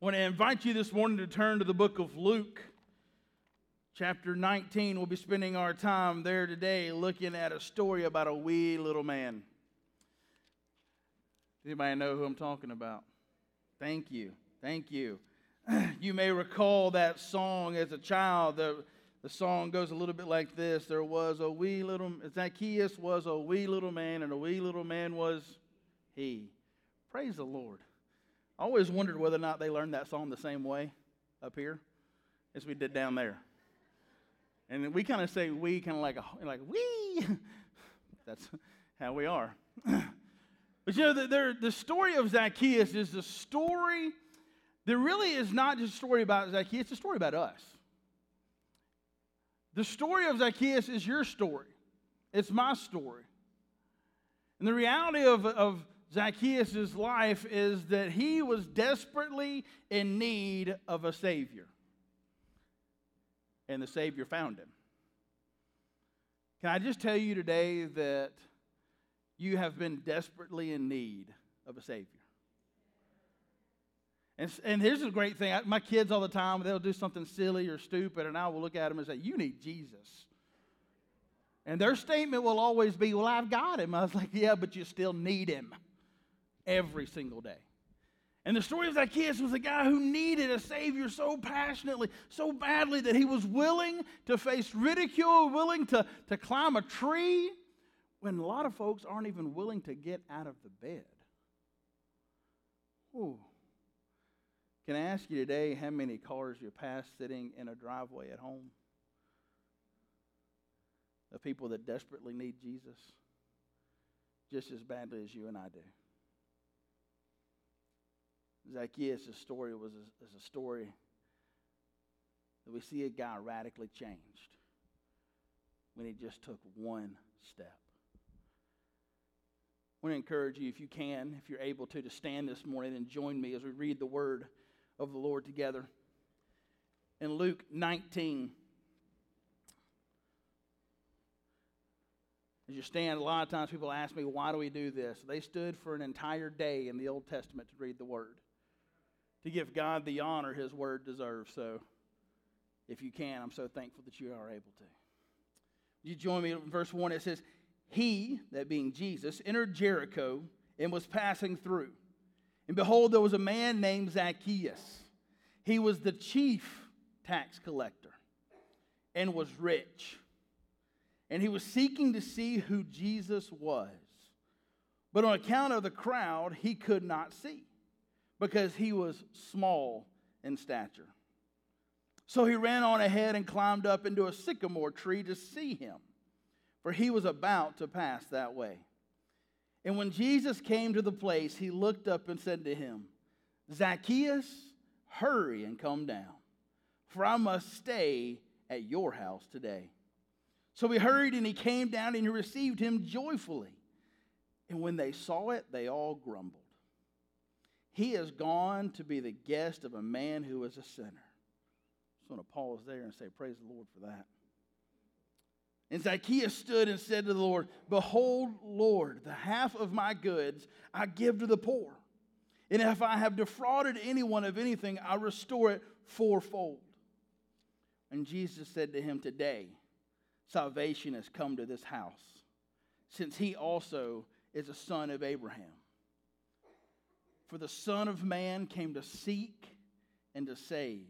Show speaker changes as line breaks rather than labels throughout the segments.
I want to invite you this morning to turn to the book of Luke, chapter 19. We'll be spending our time there today looking at a story about a wee little man. Anybody know who I'm talking about? Thank you. Thank you. You may recall that song as a child. The, the song goes a little bit like this There was a wee little, Zacchaeus was a wee little man, and a wee little man was he. Praise the Lord. I always wondered whether or not they learned that song the same way up here as we did down there. And we kind of say we kind of like a, like we. That's how we are. but you know, the, the story of Zacchaeus is the story that really is not just a story about Zacchaeus, it's a story about us. The story of Zacchaeus is your story. It's my story. And the reality of, of Zacchaeus' life is that he was desperately in need of a Savior. And the Savior found him. Can I just tell you today that you have been desperately in need of a Savior? And, and here's a great thing. My kids all the time, they'll do something silly or stupid, and I will look at them and say, You need Jesus. And their statement will always be, Well, I've got him. I was like, Yeah, but you still need him every single day. And the story of Zacchaeus was a guy who needed a Savior so passionately, so badly, that he was willing to face ridicule, willing to, to climb a tree, when a lot of folks aren't even willing to get out of the bed. Ooh. Can I ask you today how many cars you pass sitting in a driveway at home? The people that desperately need Jesus just as badly as you and I do. Zacchaeus' story was a, is a story that we see a guy radically changed when he just took one step. I want to encourage you, if you can, if you're able to, to stand this morning and join me as we read the word of the Lord together. In Luke 19, as you stand, a lot of times people ask me, why do we do this? They stood for an entire day in the Old Testament to read the Word to give God the honor his word deserves. So if you can, I'm so thankful that you are able to. You join me in verse 1. It says, He, that being Jesus, entered Jericho and was passing through. And behold, there was a man named Zacchaeus. He was the chief tax collector and was rich. And he was seeking to see who Jesus was. But on account of the crowd, he could not see because he was small in stature. So he ran on ahead and climbed up into a sycamore tree to see him, for he was about to pass that way. And when Jesus came to the place, he looked up and said to him, Zacchaeus, hurry and come down, for I must stay at your house today. So he hurried and he came down and he received him joyfully. And when they saw it, they all grumbled. He has gone to be the guest of a man who is a sinner. I just want to pause there and say, Praise the Lord for that. And Zacchaeus stood and said to the Lord, Behold, Lord, the half of my goods I give to the poor. And if I have defrauded anyone of anything, I restore it fourfold. And Jesus said to him, Today, salvation has come to this house, since he also is a son of Abraham. For the Son of Man came to seek and to save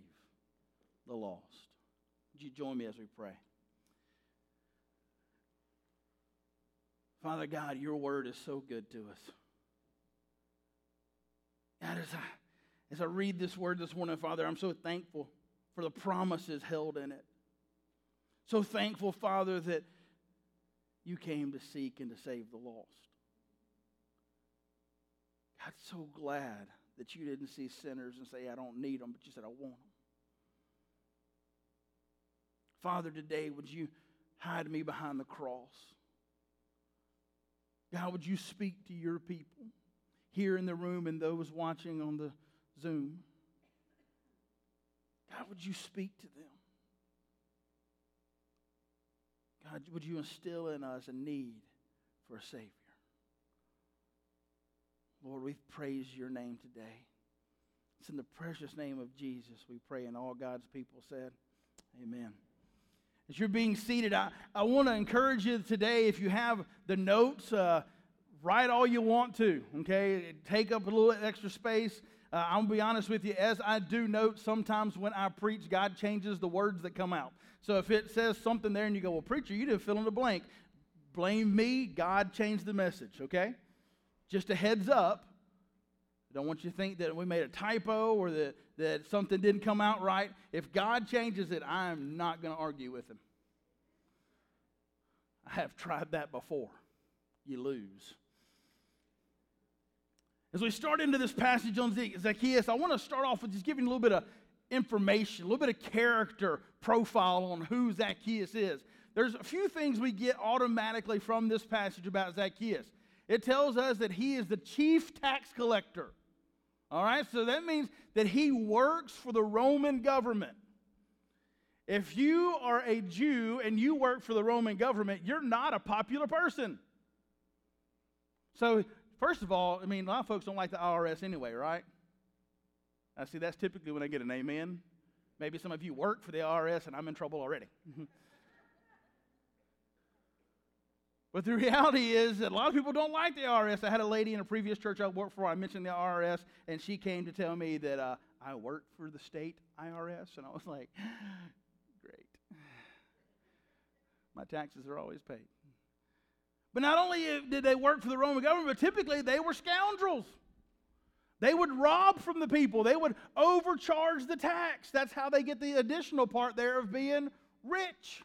the lost. Would you join me as we pray? Father God, your word is so good to us. God, as I, as I read this word this morning, Father, I'm so thankful for the promises held in it. So thankful, Father, that you came to seek and to save the lost. God, so glad that you didn't see sinners and say, I don't need them, but you said, I want them. Father, today, would you hide me behind the cross? God, would you speak to your people here in the room and those watching on the Zoom? God, would you speak to them? God, would you instill in us a need for a Savior? Lord, we praise your name today. It's in the precious name of Jesus we pray, and all God's people said, Amen. As you're being seated, I, I want to encourage you today, if you have the notes, uh, write all you want to, okay? Take up a little extra space. Uh, to be honest with you, as I do note, sometimes when I preach, God changes the words that come out. So if it says something there and you go, well, preacher, you didn't fill in the blank, blame me. God changed the message, okay? Just a heads up. I don't want you to think that we made a typo or that, that something didn't come out right. If God changes it, I'm not going to argue with him. I have tried that before. You lose. As we start into this passage on Zacchaeus, I want to start off with just giving a little bit of information, a little bit of character profile on who Zacchaeus is. There's a few things we get automatically from this passage about Zacchaeus. It tells us that he is the chief tax collector. All right, so that means that he works for the Roman government. If you are a Jew and you work for the Roman government, you're not a popular person. So, first of all, I mean, a lot of folks don't like the IRS anyway, right? I see that's typically when I get an amen. Maybe some of you work for the IRS and I'm in trouble already. but the reality is that a lot of people don't like the IRS. I had a lady in a previous church I worked for, I mentioned the IRS, and she came to tell me that uh, I work for the state IRS. And I was like, great. My taxes are always paid. But not only did they work for the Roman government, but typically they were scoundrels. They would rob from the people. They would overcharge the tax. That's how they get the additional part there of being rich.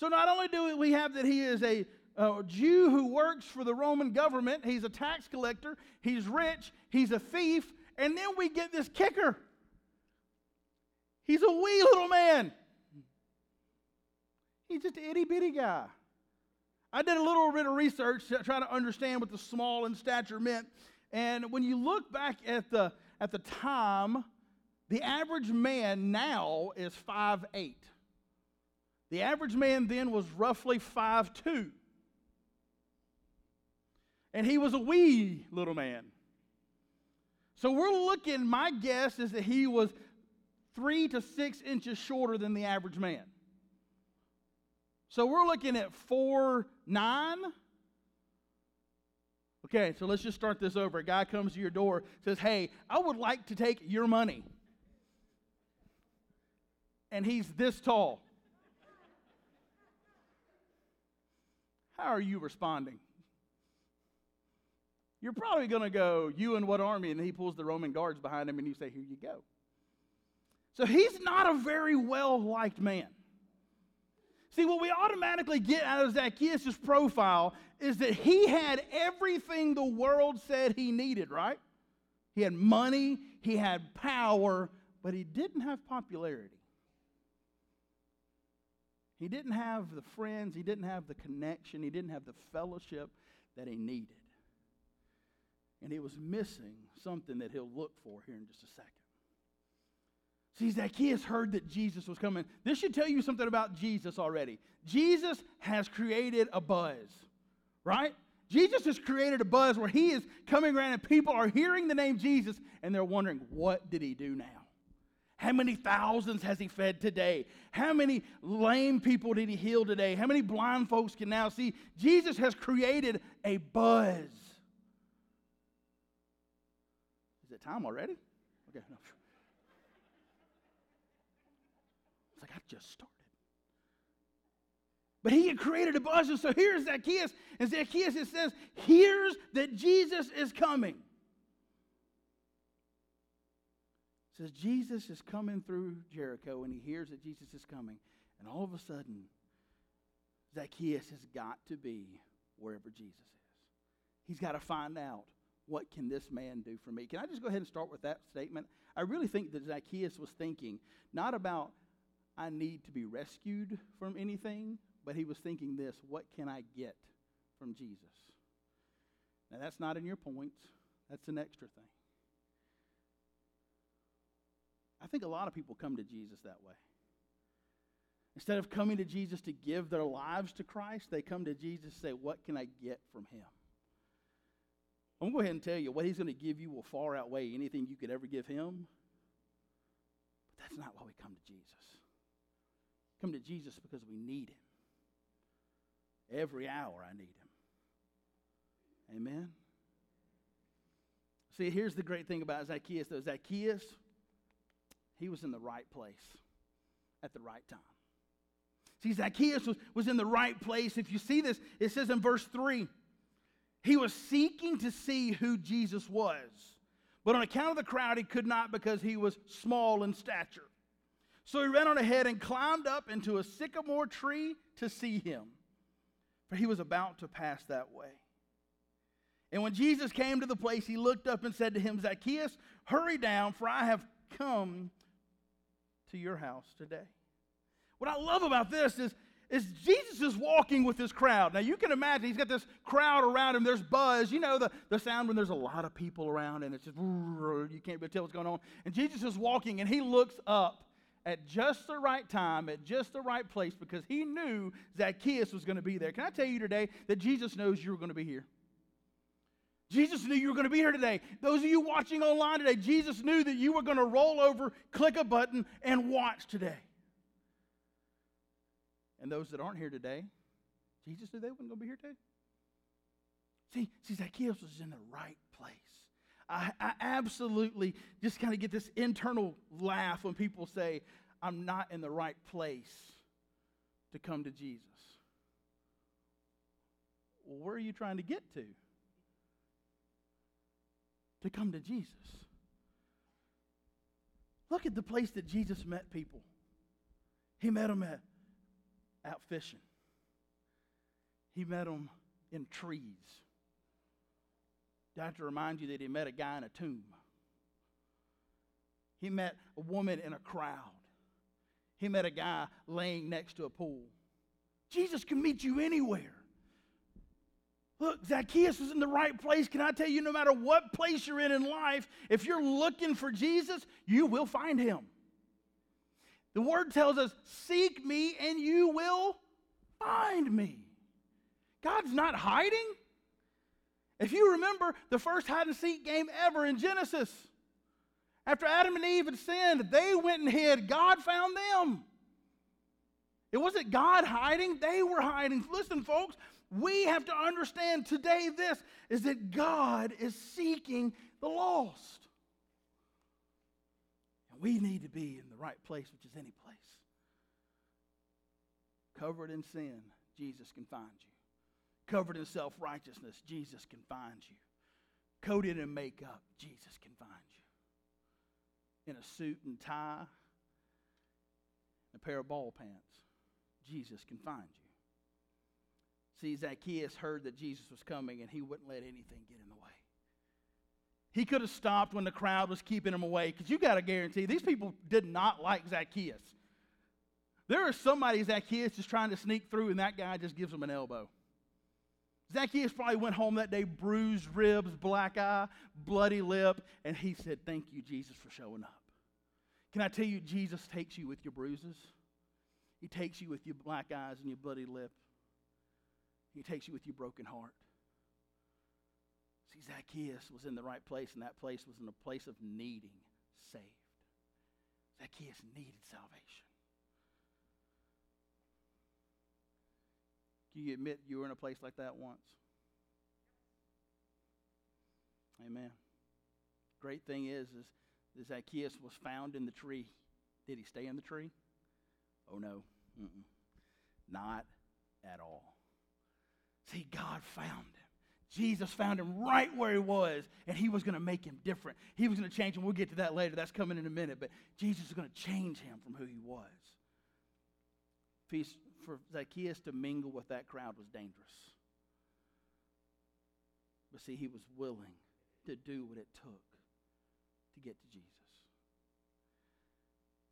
So not only do we have that he is a, a Jew who works for the Roman government, he's a tax collector, he's rich, he's a thief, and then we get this kicker. He's a wee little man. He's just an itty bitty guy. I did a little bit of research to try to understand what the small in stature meant. And when you look back at the, at the time, the average man now is five eight. The average man then was roughly five two, And he was a wee little man. So we're looking, my guess is that he was three to six inches shorter than the average man. So we're looking at four nine Okay, so let's just start this over. A guy comes to your door, says, Hey, I would like to take your money. And he's this tall. How are you responding? You're probably going to go, You and what army? And he pulls the Roman guards behind him, and you say, Here you go. So he's not a very well liked man. See, what we automatically get out of Zacchaeus' profile is that he had everything the world said he needed, right? He had money, he had power, but he didn't have popularity. He didn't have the friends, he didn't have the connection, he didn't have the fellowship that he needed. And he was missing something that he'll look for here in just a second. See, Zacchaeus heard that Jesus was coming. This should tell you something about Jesus already. Jesus has created a buzz, right? Jesus has created a buzz where he is coming around and people are hearing the name Jesus and they're wondering, what did he do now? How many thousands has he fed today? How many lame people did he heal today? How many blind folks can now see? Jesus has created a buzz. Is it time already? Okay, no. It's like, I just started. But he had created a buzz, and so here's Zacchaeus. And Zacchaeus, it says, hears that Jesus is coming. Says, Jesus is coming through Jericho, and he hears that Jesus is coming. And all of a sudden, Zacchaeus has got to be wherever Jesus is. He's got to find out what can this man do for me. Can I just go ahead and start with that statement? I really think that Zacchaeus was thinking not about I need to be rescued from anything, but he was thinking this what can I get from Jesus? Now, that's not in your points, that's an extra thing. I think a lot of people come to Jesus that way. Instead of coming to Jesus to give their lives to Christ, they come to Jesus to say, What can I get from him? I'm going to go ahead and tell you what he's going to give you will far outweigh anything you could ever give him. But that's not why we come to Jesus. Come to Jesus because we need him. Every hour I need him. Amen. See, here's the great thing about Zacchaeus, though. Zacchaeus, he was in the right place at the right time. See, Zacchaeus was, was in the right place. If you see this, it says in verse 3 he was seeking to see who Jesus was. But on account of the crowd, he could not because he was small in stature. So he ran on ahead and climbed up into a sycamore tree to see him, for he was about to pass that way. And when Jesus came to the place, he looked up and said to him, Zacchaeus, hurry down, for I have come to your house today. What I love about this is, is Jesus is walking with this crowd. Now you can imagine he's got this crowd around him. There's buzz. You know the, the sound when there's a lot of people around and it's just you can't really tell what's going on. And Jesus is walking and he looks up at just the right time, at just the right place, because he knew Zacchaeus was going to be there. Can I tell you today that Jesus knows you're going to be here? Jesus knew you were going to be here today. Those of you watching online today, Jesus knew that you were going to roll over, click a button, and watch today. And those that aren't here today, Jesus knew they weren't going to be here too. See, see, Zacchaeus was in the right place. I, I absolutely just kind of get this internal laugh when people say, I'm not in the right place to come to Jesus. Well, where are you trying to get to? To come to Jesus. Look at the place that Jesus met people. He met them at out fishing. He met them in trees. I have to remind you that he met a guy in a tomb. He met a woman in a crowd. He met a guy laying next to a pool. Jesus can meet you anywhere. Look, Zacchaeus was in the right place. Can I tell you, no matter what place you're in in life, if you're looking for Jesus, you will find him. The word tells us, Seek me and you will find me. God's not hiding. If you remember the first hide and seek game ever in Genesis, after Adam and Eve had sinned, they went and hid. God found them. It wasn't God hiding, they were hiding. Listen, folks, we have to understand today this is that God is seeking the lost. And we need to be in the right place, which is any place. Covered in sin, Jesus can find you. Covered in self righteousness, Jesus can find you. Coated in makeup, Jesus can find you. In a suit and tie, a pair of ball pants, Jesus can find you. See, Zacchaeus heard that Jesus was coming and he wouldn't let anything get in the way. He could have stopped when the crowd was keeping him away because you got to guarantee these people did not like Zacchaeus. There is somebody Zacchaeus is trying to sneak through, and that guy just gives him an elbow. Zacchaeus probably went home that day, bruised ribs, black eye, bloody lip, and he said, Thank you, Jesus, for showing up. Can I tell you, Jesus takes you with your bruises? He takes you with your black eyes and your bloody lip. He takes you with your broken heart. See, Zacchaeus was in the right place, and that place was in a place of needing saved. Zacchaeus needed salvation. Can you admit you were in a place like that once? Amen. Great thing is, is Zacchaeus was found in the tree. Did he stay in the tree? Oh no, Mm-mm. not at all. See, God found him. Jesus found him right where he was, and he was going to make him different. He was going to change him. We'll get to that later. That's coming in a minute. But Jesus is going to change him from who he was for Zacchaeus to mingle with that crowd was dangerous. But see, he was willing to do what it took to get to Jesus.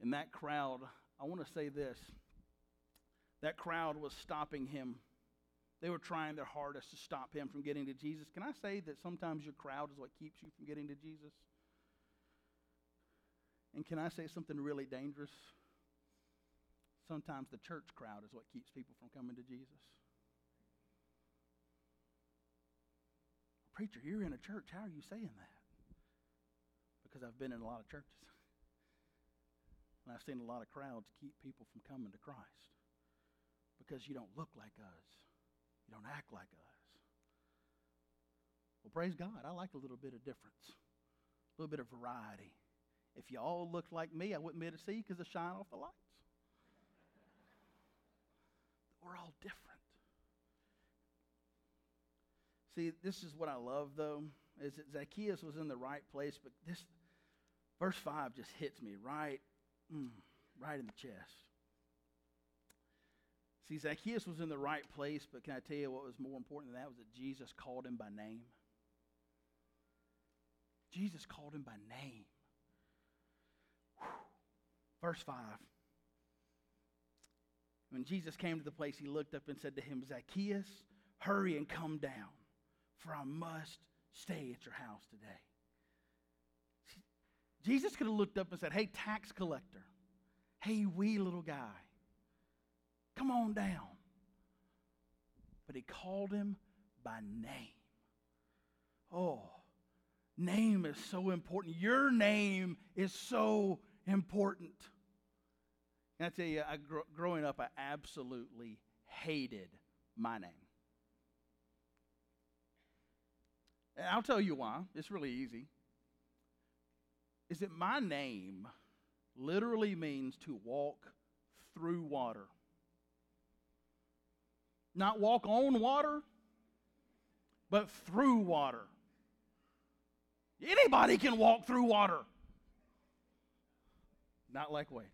And that crowd, I want to say this that crowd was stopping him. They were trying their hardest to stop him from getting to Jesus. Can I say that sometimes your crowd is what keeps you from getting to Jesus? And can I say something really dangerous? Sometimes the church crowd is what keeps people from coming to Jesus. Preacher, you're in a church. How are you saying that? Because I've been in a lot of churches. And I've seen a lot of crowds keep people from coming to Christ because you don't look like us, you don't act like us. Well, praise God. I like a little bit of difference, a little bit of variety. If you all looked like me, I wouldn't be able to see because I shine off the lights. We're all different. See, this is what I love, though, is that Zacchaeus was in the right place, but this verse 5 just hits me right, mm, right in the chest. See, Zacchaeus was in the right place, but can I tell you what was more important than that was that Jesus called him by name. Jesus called him by name. Whew. Verse 5. When Jesus came to the place, he looked up and said to him, Zacchaeus, hurry and come down, for I must stay at your house today. Jesus could have looked up and said, Hey, tax collector, hey, wee little guy, come on down. But he called him by name. Oh, name is so important. Your name is so important. And I tell you, I, gr- growing up, I absolutely hated my name. And I'll tell you why. It's really easy. Is that my name literally means to walk through water. Not walk on water, but through water. Anybody can walk through water. Not like Wade.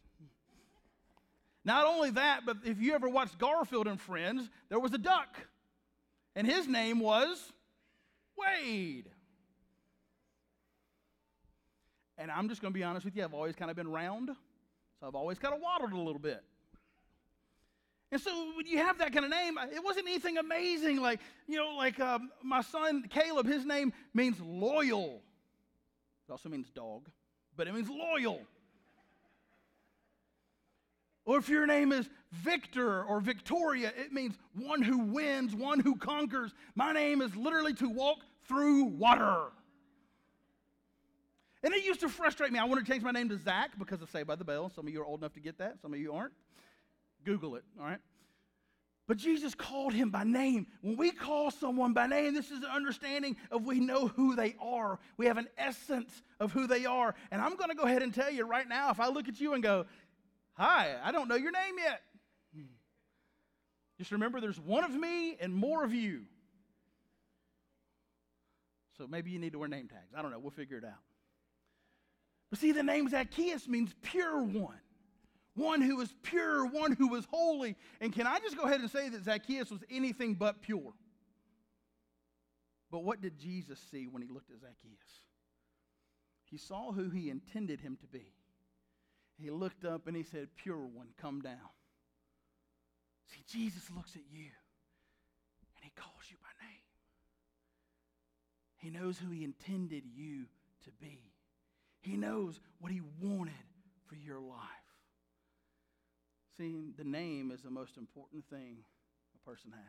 Not only that, but if you ever watched Garfield and Friends, there was a duck, and his name was Wade. And I'm just going to be honest with you, I've always kind of been round, so I've always kind of waddled a little bit. And so when you have that kind of name, it wasn't anything amazing. Like, you know, like um, my son Caleb, his name means loyal. It also means dog, but it means loyal. Or if your name is Victor or Victoria, it means one who wins, one who conquers. My name is literally to walk through water. And it used to frustrate me. I wanted to change my name to Zach because of Saved by the Bell. Some of you are old enough to get that, some of you aren't. Google it, all right? But Jesus called him by name. When we call someone by name, this is an understanding of we know who they are. We have an essence of who they are. And I'm going to go ahead and tell you right now if I look at you and go, Hi, I don't know your name yet. Just remember there's one of me and more of you. So maybe you need to wear name tags. I don't know. We'll figure it out. But see, the name Zacchaeus means pure one. One who was pure, one who was holy. And can I just go ahead and say that Zacchaeus was anything but pure? But what did Jesus see when he looked at Zacchaeus? He saw who he intended him to be. He looked up and he said, Pure one, come down. See, Jesus looks at you and he calls you by name. He knows who he intended you to be, he knows what he wanted for your life. See, the name is the most important thing a person has.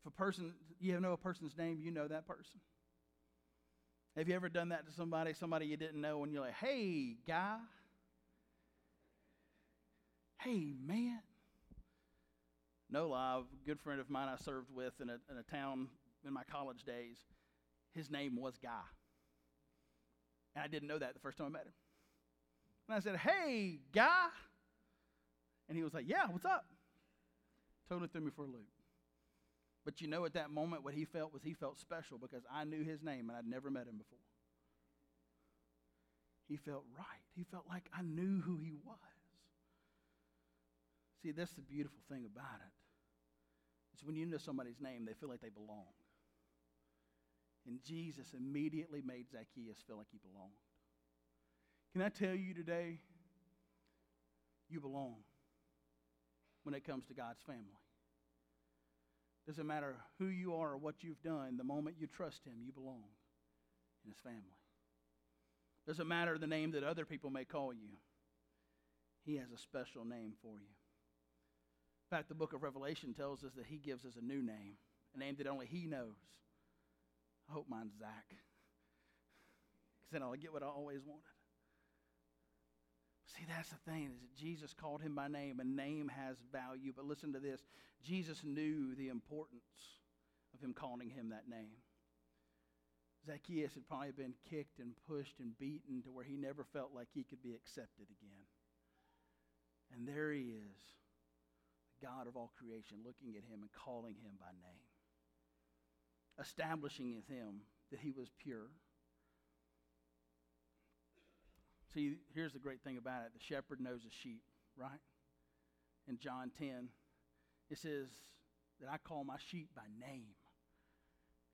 If a person, you know a person's name, you know that person. Have you ever done that to somebody, somebody you didn't know, and you're like, hey, guy? Hey, man? No lie, a good friend of mine I served with in a, in a town in my college days, his name was Guy. And I didn't know that the first time I met him. And I said, hey, Guy? And he was like, yeah, what's up? Totally threw me for a loop. But you know, at that moment, what he felt was he felt special because I knew his name and I'd never met him before. He felt right. He felt like I knew who he was. See, that's the beautiful thing about it. It's when you know somebody's name, they feel like they belong. And Jesus immediately made Zacchaeus feel like he belonged. Can I tell you today, you belong when it comes to God's family. Doesn't matter who you are or what you've done, the moment you trust Him, you belong in His family. Doesn't matter the name that other people may call you, He has a special name for you. In fact, the book of Revelation tells us that He gives us a new name, a name that only He knows. I hope mine's Zach. Because then I'll get what I always wanted. See, that's the thing, is Jesus called him by name, and name has value. But listen to this Jesus knew the importance of him calling him that name. Zacchaeus had probably been kicked and pushed and beaten to where he never felt like he could be accepted again. And there he is, the God of all creation, looking at him and calling him by name, establishing in him that he was pure. See, here's the great thing about it the shepherd knows the sheep, right? In John 10, it says that I call my sheep by name.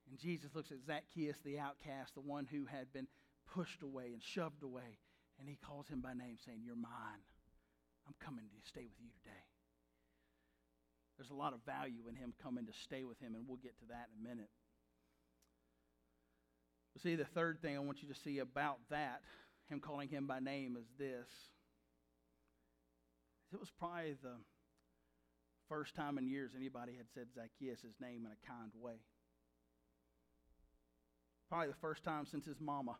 And Jesus looks at Zacchaeus, the outcast, the one who had been pushed away and shoved away, and he calls him by name, saying, You're mine. I'm coming to stay with you today. There's a lot of value in him coming to stay with him, and we'll get to that in a minute. See, the third thing I want you to see about that, him calling him by name, is this. It was probably the first time in years anybody had said Zacchaeus' name in a kind way. Probably the first time since his mama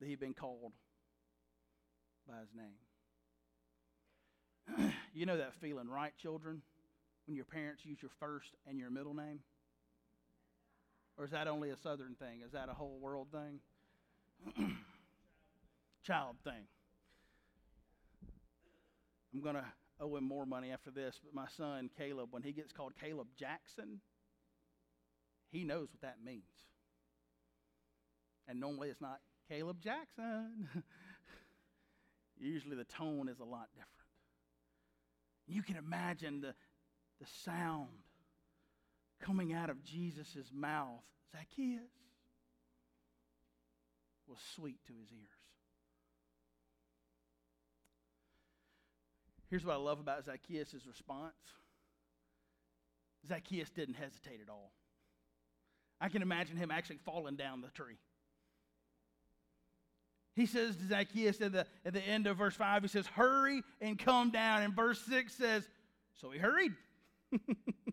that he'd been called by his name. you know that feeling, right, children? When your parents use your first and your middle name? Or is that only a southern thing? Is that a whole world thing? Child thing. I'm going to owe him more money after this, but my son, Caleb, when he gets called Caleb Jackson, he knows what that means. And normally it's not Caleb Jackson. Usually the tone is a lot different. You can imagine the, the sound coming out of Jesus' mouth, Zacchaeus, was sweet to his ears. Here's what I love about Zacchaeus' response Zacchaeus didn't hesitate at all. I can imagine him actually falling down the tree. He says to Zacchaeus at the, at the end of verse 5, he says, Hurry and come down. And verse 6 says, So he hurried.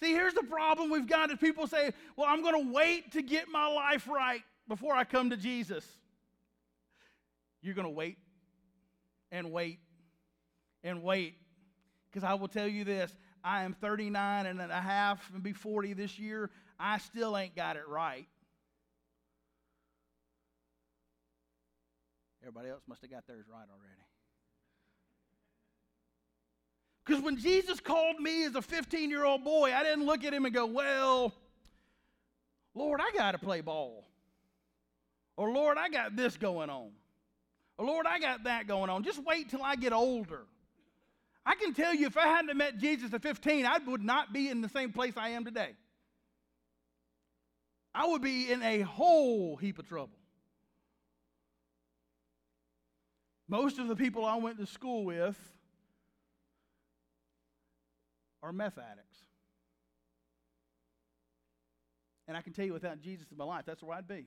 See, here's the problem we've got is people say, Well, I'm going to wait to get my life right before I come to Jesus. You're going to wait and wait and wait. Because I will tell you this I am 39 and a half and be 40 this year. I still ain't got it right. Everybody else must have got theirs right already. Because when Jesus called me as a 15 year old boy, I didn't look at him and go, Well, Lord, I got to play ball. Or, Lord, I got this going on. Or, Lord, I got that going on. Just wait till I get older. I can tell you, if I hadn't met Jesus at 15, I would not be in the same place I am today. I would be in a whole heap of trouble. Most of the people I went to school with are meth addicts. And I can tell you without Jesus in my life, that's where I'd be.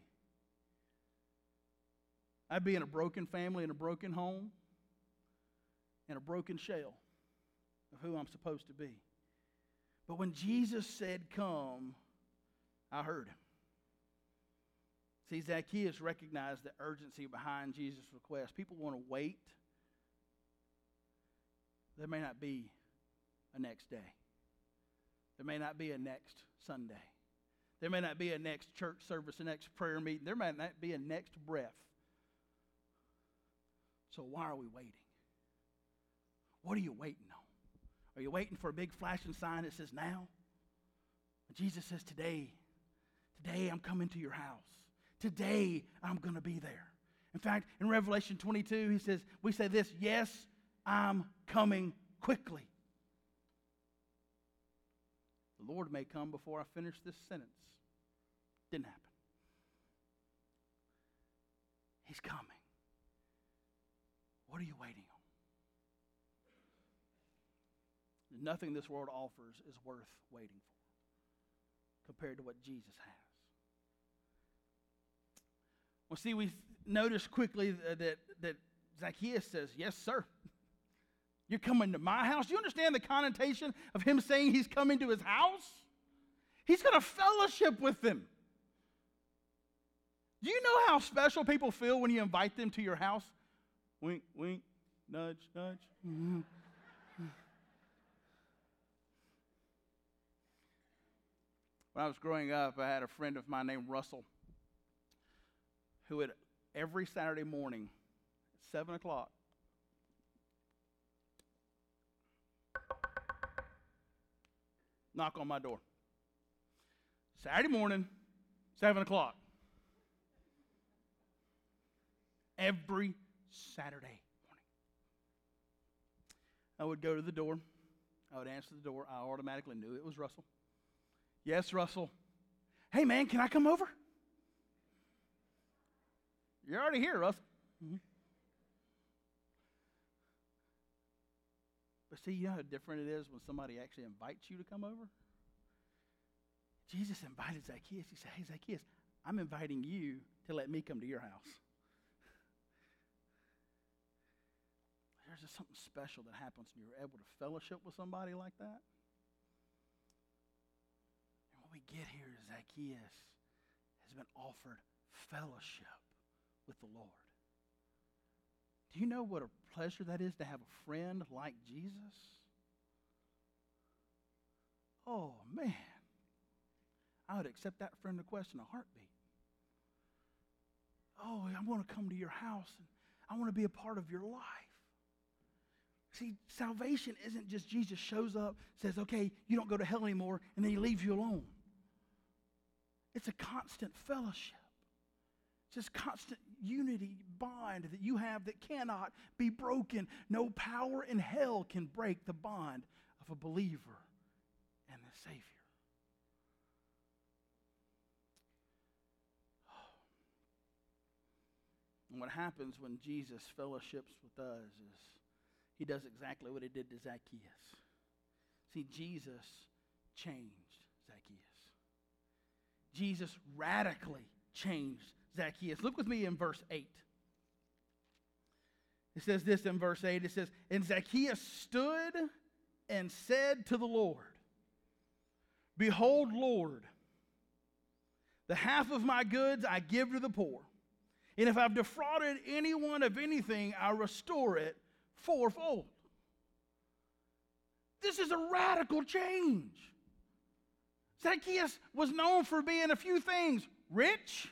I'd be in a broken family, in a broken home, in a broken shell of who I'm supposed to be. But when Jesus said, Come, I heard him. See, Zacchaeus recognized the urgency behind Jesus' request. People want to wait. There may not be a next day. There may not be a next Sunday. There may not be a next church service, a next prayer meeting. There may not be a next breath. So why are we waiting? What are you waiting on? Are you waiting for a big flashing sign that says now? Jesus says today, today I'm coming to your house. Today, I'm going to be there. In fact, in Revelation 22, he says, we say this, yes, I'm coming quickly. Lord may come before I finish this sentence. Didn't happen. He's coming. What are you waiting on? Nothing this world offers is worth waiting for compared to what Jesus has. Well, see, we notice quickly that, that Zacchaeus says, Yes, sir. You're coming to my house. You understand the connotation of him saying he's coming to his house? He's going to fellowship with them. Do you know how special people feel when you invite them to your house? Wink, wink, nudge, nudge. when I was growing up, I had a friend of mine named Russell who would every Saturday morning at 7 o'clock knock on my door. Saturday morning, 7 o'clock. Every Saturday morning. I would go to the door. I would answer the door. I automatically knew it was Russell. Yes, Russell. Hey, man, can I come over? You're already here, Russell. Mm-hmm. See, you know how different it is when somebody actually invites you to come over? Jesus invited Zacchaeus. He said, Hey, Zacchaeus, I'm inviting you to let me come to your house. There's just something special that happens when you're able to fellowship with somebody like that. And what we get here is Zacchaeus has been offered fellowship with the Lord. Do you know what a pleasure that is to have a friend like Jesus? Oh, man. I would accept that friend request in a heartbeat. Oh, I want to come to your house and I want to be a part of your life. See, salvation isn't just Jesus shows up, says, okay, you don't go to hell anymore, and then he leaves you alone. It's a constant fellowship. It's this constant unity bond that you have that cannot be broken. No power in hell can break the bond of a believer and the Savior. And what happens when Jesus fellowships with us is he does exactly what he did to Zacchaeus. See, Jesus changed Zacchaeus. Jesus radically changed Zacchaeus. Look with me in verse 8. It says this in verse 8 it says, And Zacchaeus stood and said to the Lord, Behold, Lord, the half of my goods I give to the poor. And if I've defrauded anyone of anything, I restore it fourfold. This is a radical change. Zacchaeus was known for being a few things rich,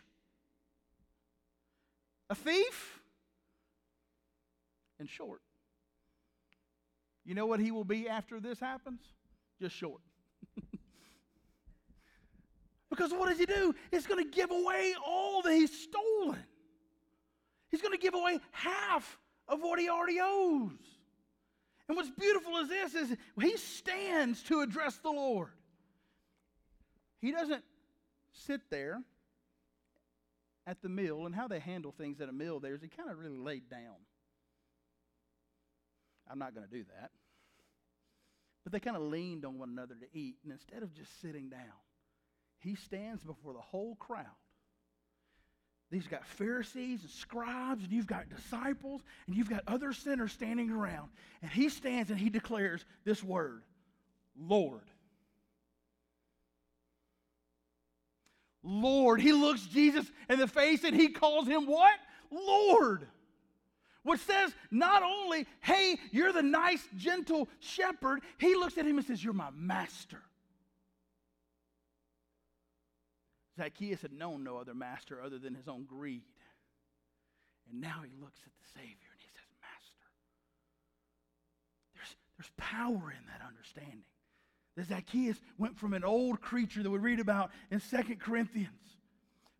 a thief, and short. You know what he will be after this happens? Just short. because what does he do? He's going to give away all that he's stolen. He's going to give away half of what he already owes. And what's beautiful is this is he stands to address the Lord. He doesn't sit there at the meal, and how they handle things at a meal there is he kind of really laid down. I'm not going to do that. But they kind of leaned on one another to eat, and instead of just sitting down, he stands before the whole crowd these got Pharisees and scribes, and you've got disciples, and you've got other sinners standing around. And he stands and he declares this word Lord. Lord. He looks Jesus in the face and he calls him what? Lord. Which says not only, hey, you're the nice, gentle shepherd, he looks at him and says, You're my master. Zacchaeus had known no other master other than his own greed. And now he looks at the Savior and he says, Master. There's, there's power in that understanding. That Zacchaeus went from an old creature that we read about in Second Corinthians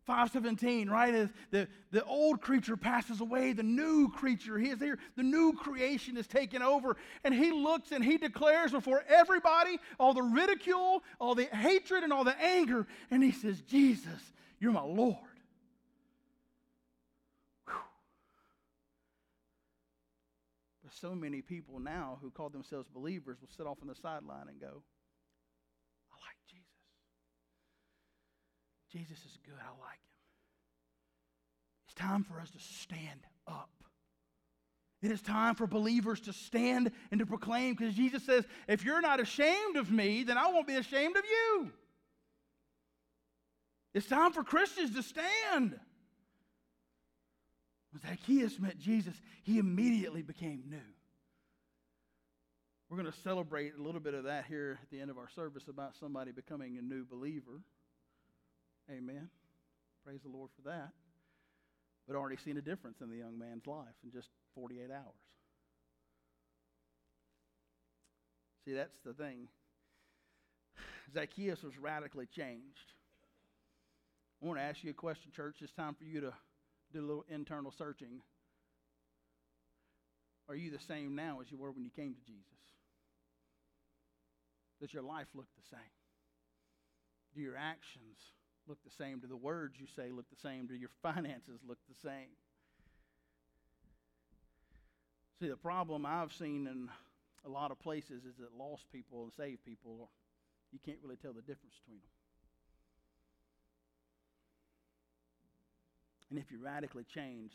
517, right? As the, the old creature passes away, the new creature, he is here, the new creation is taken over. And he looks and he declares before everybody all the ridicule, all the hatred, and all the anger. And he says, Jesus, you're my Lord. But so many people now who call themselves believers will sit off on the sideline and go, Jesus is good. I like him. It's time for us to stand up. It is time for believers to stand and to proclaim because Jesus says, if you're not ashamed of me, then I won't be ashamed of you. It's time for Christians to stand. When Zacchaeus met Jesus, he immediately became new. We're going to celebrate a little bit of that here at the end of our service about somebody becoming a new believer. Amen. Praise the Lord for that. But already seen a difference in the young man's life in just 48 hours. See, that's the thing. Zacchaeus was radically changed. I want to ask you a question, church. It's time for you to do a little internal searching. Are you the same now as you were when you came to Jesus? Does your life look the same? Do your actions look the same? to the words you say look the same? to your finances look the same? See, the problem I've seen in a lot of places is that lost people and saved people, you can't really tell the difference between them. And if you radically change,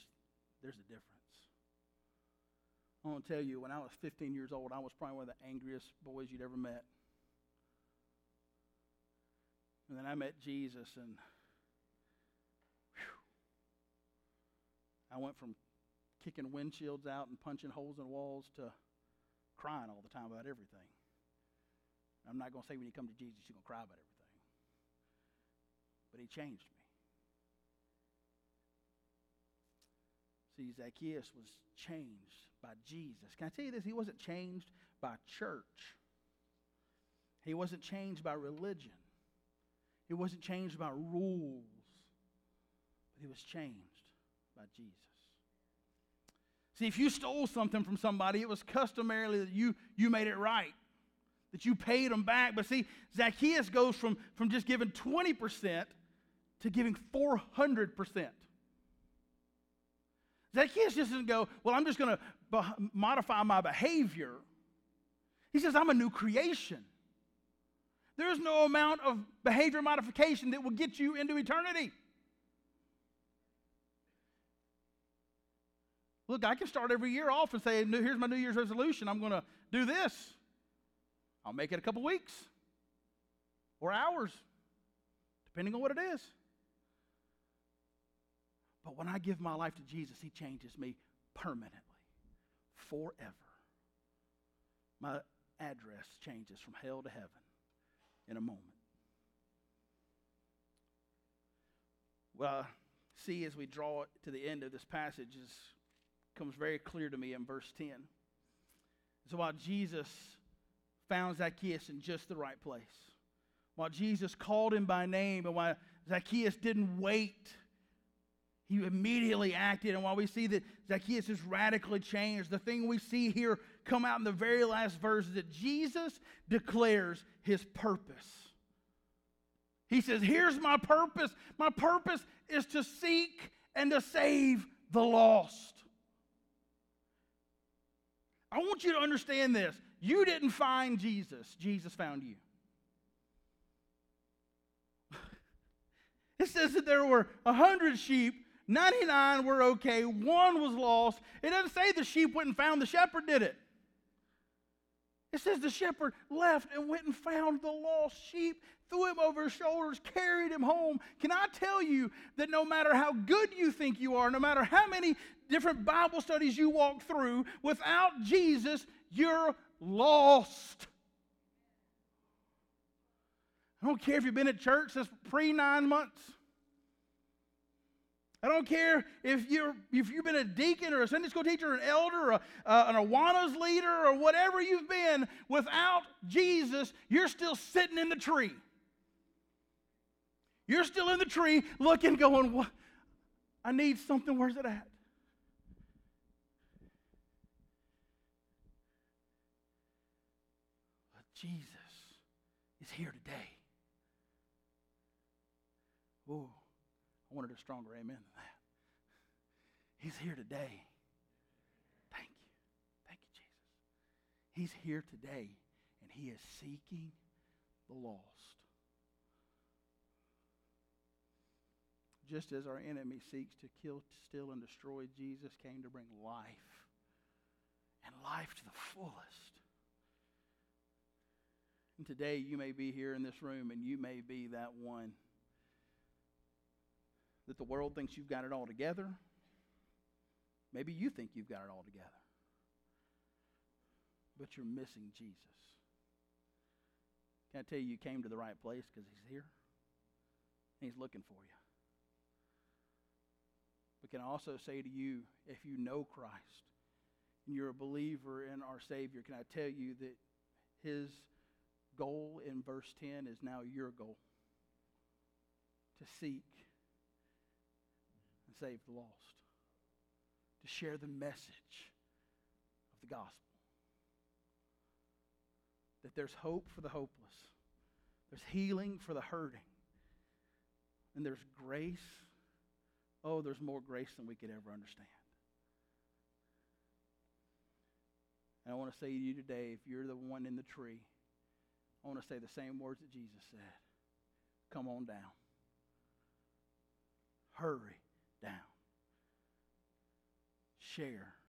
there's a difference. I want to tell you, when I was 15 years old, I was probably one of the angriest boys you'd ever met. And then I met Jesus, and whew, I went from kicking windshields out and punching holes in walls to crying all the time about everything. I'm not going to say when you come to Jesus, you're going to cry about everything. But he changed me. See, Zacchaeus was changed by Jesus. Can I tell you this? He wasn't changed by church, he wasn't changed by religion, he wasn't changed by rules, but he was changed by Jesus. See, if you stole something from somebody, it was customarily that you, you made it right, that you paid them back. But see, Zacchaeus goes from, from just giving 20% to giving 400%. Zacchaeus just doesn't go, Well, I'm just going to be- modify my behavior. He says, I'm a new creation. There's no amount of behavior modification that will get you into eternity. Look, I can start every year off and say, Here's my New Year's resolution. I'm going to do this. I'll make it a couple weeks or hours, depending on what it is. But when I give my life to Jesus, He changes me permanently, forever. My address changes from hell to heaven in a moment. Well, see, as we draw it to the end of this passage, is comes very clear to me in verse 10. So while Jesus found Zacchaeus in just the right place, while Jesus called him by name, and while Zacchaeus didn't wait he immediately acted. And while we see that Zacchaeus is radically changed, the thing we see here come out in the very last verse that Jesus declares his purpose. He says, Here's my purpose. My purpose is to seek and to save the lost. I want you to understand this. You didn't find Jesus, Jesus found you. It says that there were a hundred sheep 99 were okay, one was lost. It doesn't say the sheep went and found the shepherd, did it? It says the shepherd left and went and found the lost sheep, threw him over his shoulders, carried him home. Can I tell you that no matter how good you think you are, no matter how many different Bible studies you walk through, without Jesus, you're lost. I don't care if you've been at church since pre nine months. I don't care if, you're, if you've been a deacon or a Sunday school teacher, or an elder, or a, uh, an Awanas leader, or whatever you've been, without Jesus, you're still sitting in the tree. You're still in the tree looking, going, what? I need something. Where's it at? But Jesus is here today. Whoa. I wanted a stronger amen. He's here today. Thank you. Thank you, Jesus. He's here today, and He is seeking the lost. Just as our enemy seeks to kill, steal, and destroy, Jesus came to bring life, and life to the fullest. And today you may be here in this room, and you may be that one that the world thinks you've got it all together. Maybe you think you've got it all together. But you're missing Jesus. Can I tell you, you came to the right place because He's here? And He's looking for you. But can I also say to you, if you know Christ and you're a believer in our Savior, can I tell you that His goal in verse 10 is now your goal to seek and save the lost, to share the message of the gospel. That there's hope for the hopeless, there's healing for the hurting, and there's grace. Oh, there's more grace than we could ever understand. And I want to say to you today if you're the one in the tree, I want to say the same words that Jesus said Come on down. Hurry down. Share